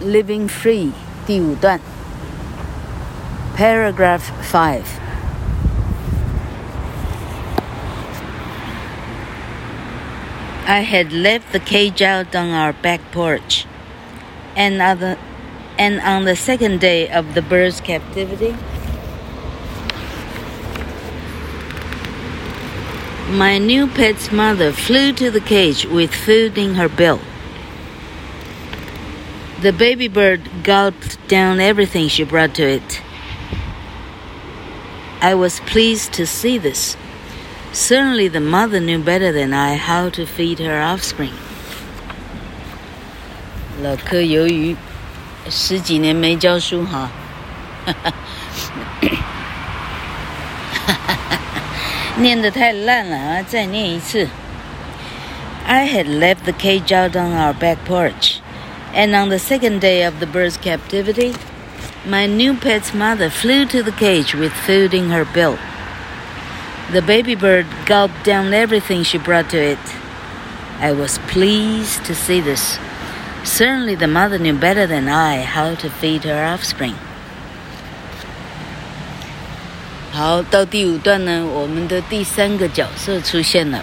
living free 第五段，paragraph five。I had left the cage out on our back porch, and on the, and on the second day of the bird's captivity, my new pet's mother flew to the cage with food in her bill. The baby bird gulped down everything she brought to it. I was pleased to see this. Certainly, the mother knew better than I how to feed her offspring. 老柯由于十几年没教书哈，念得太烂了啊！再念一次。I had left the cage out on our back porch. And on the second day of the bird's captivity, my new pet's mother flew to the cage with food in her bill. The baby bird gulped down everything she brought to it. I was pleased to see this. Certainly, the mother knew better than I how to feed her offspring. 好，到第五段呢，我们的第三个角色出现了。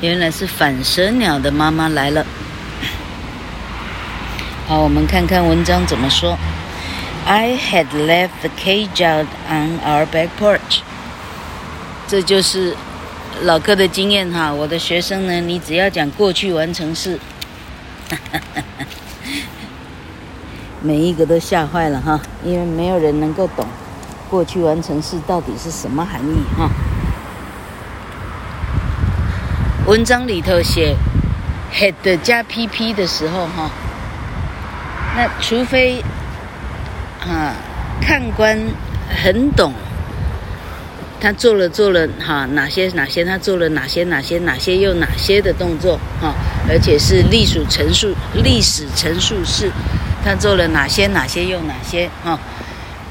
原来是反舌鸟的妈妈来了。 好，我们看看文章怎么说。I had left the cage out on our back porch。这就是老柯的经验哈。我的学生呢，你只要讲过去完成式，每一个都吓坏了哈，因为没有人能够懂过去完成式到底是什么含义哈。文章里头写 had 加 pp 的时候哈。那除非啊，看官很懂，他做了做了哈，哪些哪些他做了哪些哪些哪些又哪些的动作哈，而且是历史陈述历史陈述式，他做了哪些哪些又哪些哈。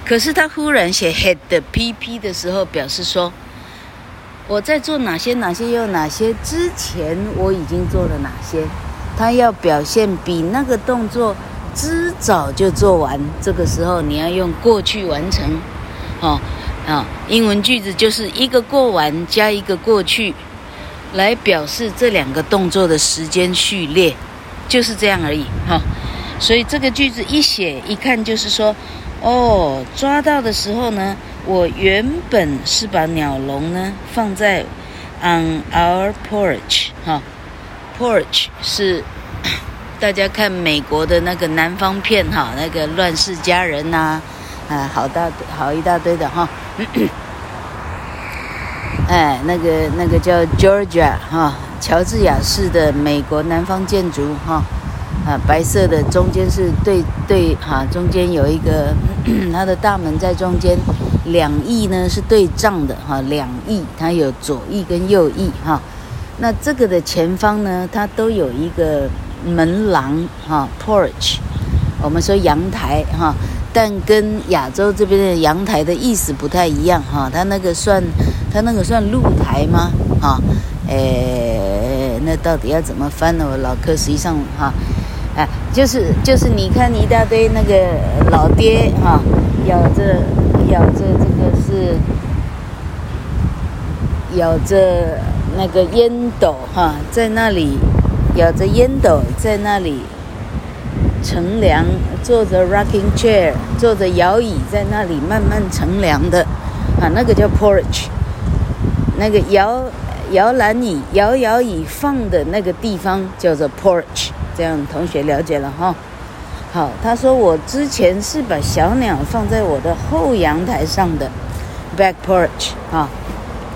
可是他忽然写 head pp 的时候，表示说我在做哪些哪些又哪些之前，我已经做了哪些，他要表现比那个动作。之早就做完，这个时候你要用过去完成，哦，啊，英文句子就是一个过完加一个过去，来表示这两个动作的时间序列，就是这样而已，哈、所以这个句子一写一看就是说，哦，抓到的时候呢，我原本是把鸟笼呢放在 on our porch，哈、，porch 是。大家看美国的那个南方片哈，那个《乱世佳人》呐，啊，好大好一大堆的哈，哎，那个那个叫 Georgia 哈，乔治亚市的美国南方建筑哈，啊，白色的中间是对对哈，中间有一个 它的大门在中间，两翼呢是对仗的哈，两翼它有左翼跟右翼哈，那这个的前方呢，它都有一个。门廊哈，porch，我们说阳台哈，但跟亚洲这边的阳台的意思不太一样哈，它那个算，它那个算露台吗？哈，诶，那到底要怎么翻呢？我老柯实际上哈，哎，就是就是你看一大堆那个老爹哈，咬着咬着这个是咬着那个烟斗哈，在那里。咬着烟斗在那里乘凉，坐着 rocking chair，坐着摇椅在那里慢慢乘凉的，啊，那个叫 porch，那个摇摇篮椅、摇摇椅放的那个地方叫做 porch，这样同学了解了哈。好，他说我之前是把小鸟放在我的后阳台上的 back porch，啊，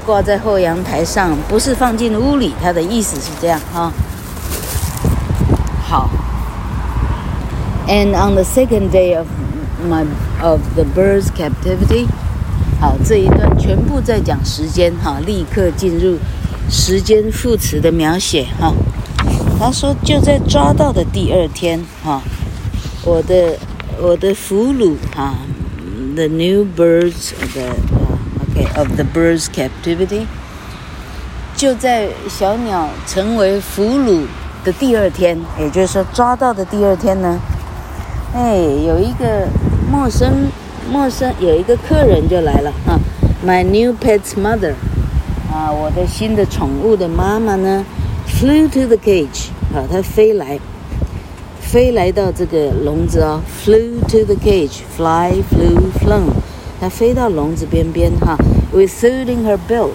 挂在后阳台上，不是放进屋里，他的意思是这样哈。好，And on the second day of my of the bird's captivity，好，这一段全部在讲时间哈，立刻进入时间副词的描写哈。他说就在抓到的第二天哈，我的我的俘虏哈，the new birds the OK of the bird's captivity，就在小鸟成为俘虏。的第二天，也就是说抓到的第二天呢，哎，有一个陌生陌生有一个客人就来了啊，My new pet's mother，啊，我的新的宠物的妈妈呢，flew to the cage，啊，她飞来，飞来到这个笼子哦，flew to the cage，fly flew flown，她飞到笼子边边哈，with food in her bill。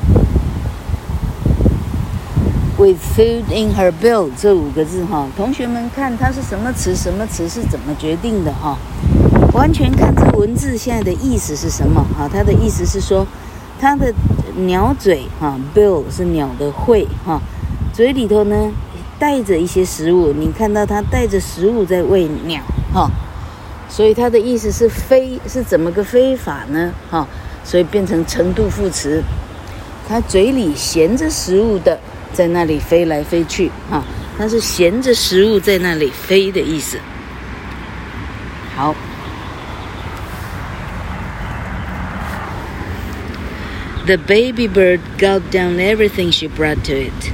With food in her bill 这五个字哈，同学们看它是什么词？什么词是怎么决定的哈？完全看这文字现在的意思是什么哈？它的意思是说，它的鸟嘴哈，bill 是鸟的喙哈，嘴里头呢带着一些食物，你看到它带着食物在喂鸟哈，所以它的意思是飞是怎么个飞法呢哈？所以变成程度副词，它嘴里衔着食物的。在那里飞来飞去，哈，它是衔着食物在那里飞的意思。好，The baby bird gulped down everything she brought to it。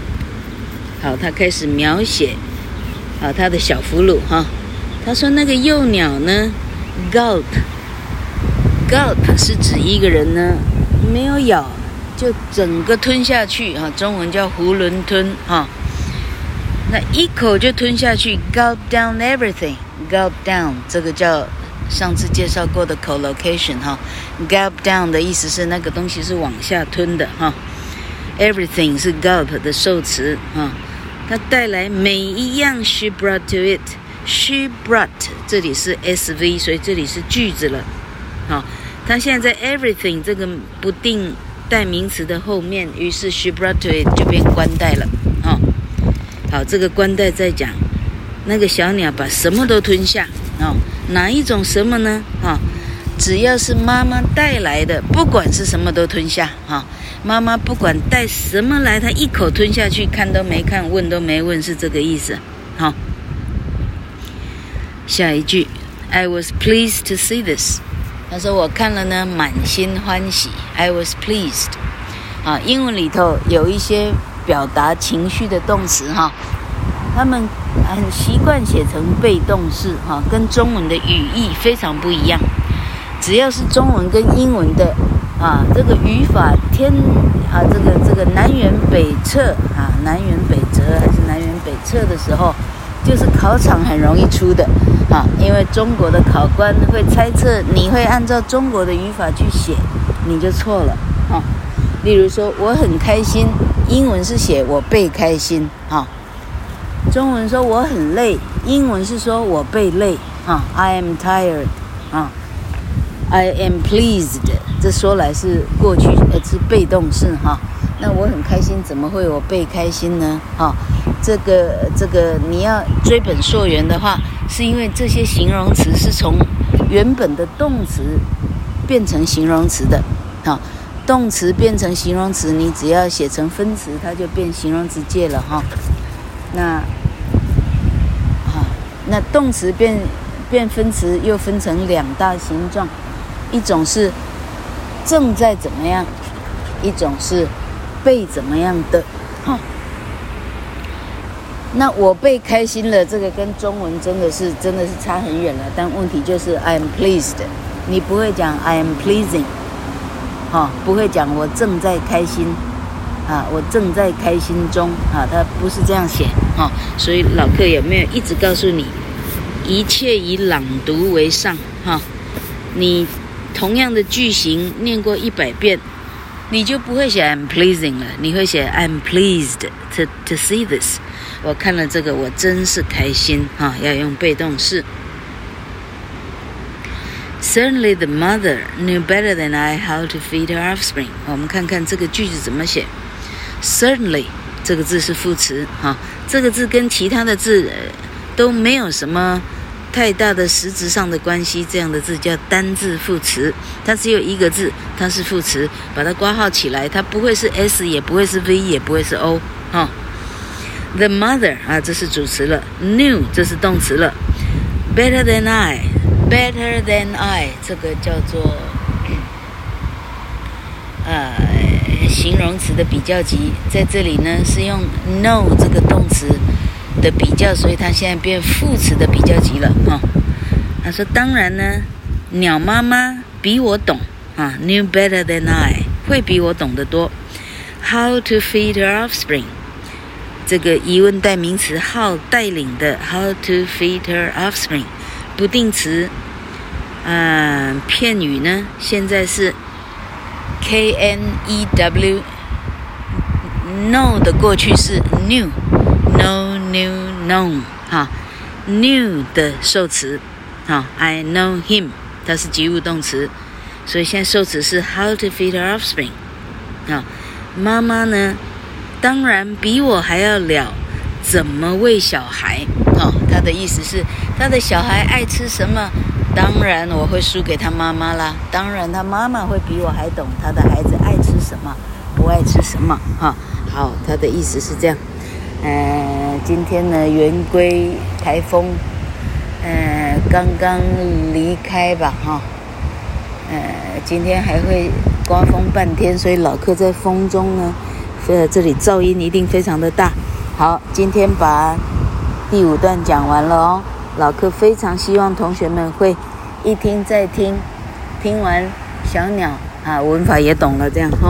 好，他开始描写，啊，他的小俘虏，哈，他说那个幼鸟呢，gulp，gulp 是指一个人呢没有咬。就整个吞下去啊，中文叫囫囵吞哈。那一口就吞下去，gulp down everything，gulp down 这个叫上次介绍过的 collocation 哈，gulp down 的意思是那个东西是往下吞的哈。everything 是 gulp 的受词哈，它带来每一样 she brought to it，she brought 这里是 SV，所以这里是句子了。好，它现在在 everything 这个不定。代名词的后面，于是 she brought to it 就变冠带了，啊、哦，好，这个冠带在讲那个小鸟把什么都吞下，啊、哦，哪一种什么呢？啊、哦，只要是妈妈带来的，不管是什么都吞下，啊、哦，妈妈不管带什么来，她一口吞下去，看都没看，问都没问，是这个意思，好、哦，下一句，I was pleased to see this。他说：“我看了呢，满心欢喜。I was pleased。啊，英文里头有一些表达情绪的动词哈，他们很习惯写成被动式哈，跟中文的语义非常不一样。只要是中文跟英文的啊，这个语法天啊，这个这个南辕北辙啊，南辕北辙还是南辕北辙的时候。”就是考场很容易出的啊，因为中国的考官会猜测你会按照中国的语法去写，你就错了啊。例如说我很开心，英文是写我被开心啊，中文说我很累，英文是说我被累啊。I am tired 啊，I am pleased，这说来是过去呃是被动式哈。那我很开心，怎么会我被开心呢？哈。这个这个你要追本溯源的话，是因为这些形容词是从原本的动词变成形容词的，哈，动词变成形容词，你只要写成分词，它就变形容词界了哈。那啊，那动词变变分词又分成两大形状，一种是正在怎么样，一种是被怎么样的，哈。那我被开心了，这个跟中文真的是真的是差很远了。但问题就是 I am pleased，你不会讲 I am pleasing，哈、不会讲我正在开心，啊，我正在开心中，啊，它不是这样写，哈、所以老客有没有一直告诉你，一切以朗读为上，哈、你同样的句型念过一百遍，你就不会写 I'm pleasing 了，你会写 I'm pleased to to see this。我看了这个，我真是开心哈！要用被动式。Certainly the mother knew better than I how to feed her offspring。我们看看这个句子怎么写。Certainly 这个字是副词哈，这个字跟其他的字都没有什么太大的实质上的关系。这样的字叫单字副词，它只有一个字，它是副词，把它挂号起来，它不会是 S，也不会是 V，也不会是 O 哈。The mother 啊，这是主词了。Knew 这是动词了。Better than I，better than I 这个叫做呃形容词的比较级，在这里呢是用 know 这个动词的比较，所以它现在变副词的比较级了哈。他说：“当然呢，鸟妈妈比我懂啊，knew better than I，会比我懂得多。How to feed her offspring？这个疑问代名词 how 带领的 how to feed her offspring，不定词，嗯、片语呢，现在是 knewnow 的过去式 new，No, new, known. 哈，knew 的受词，哈，I know him，它是及物动词，所以现在受词是 how to feed her offspring，啊，妈妈呢，当然比我还要了怎么喂小孩，哦，他的意思是他的小孩爱吃什么，当然我会输给他妈妈啦，当然他妈妈会比我还懂他的孩子爱吃什么，不爱吃什么，哈。好，他的意思是这样。呃，今天呢，圆规台风，呃，刚刚离开吧，哈。呃，今天还会刮风半天，所以老客在风中呢，呃，这里噪音一定非常的大。好，今天把第五段讲完了哦。老客非常希望同学们会一听再听，听完小鸟啊，文法也懂了，这样哈。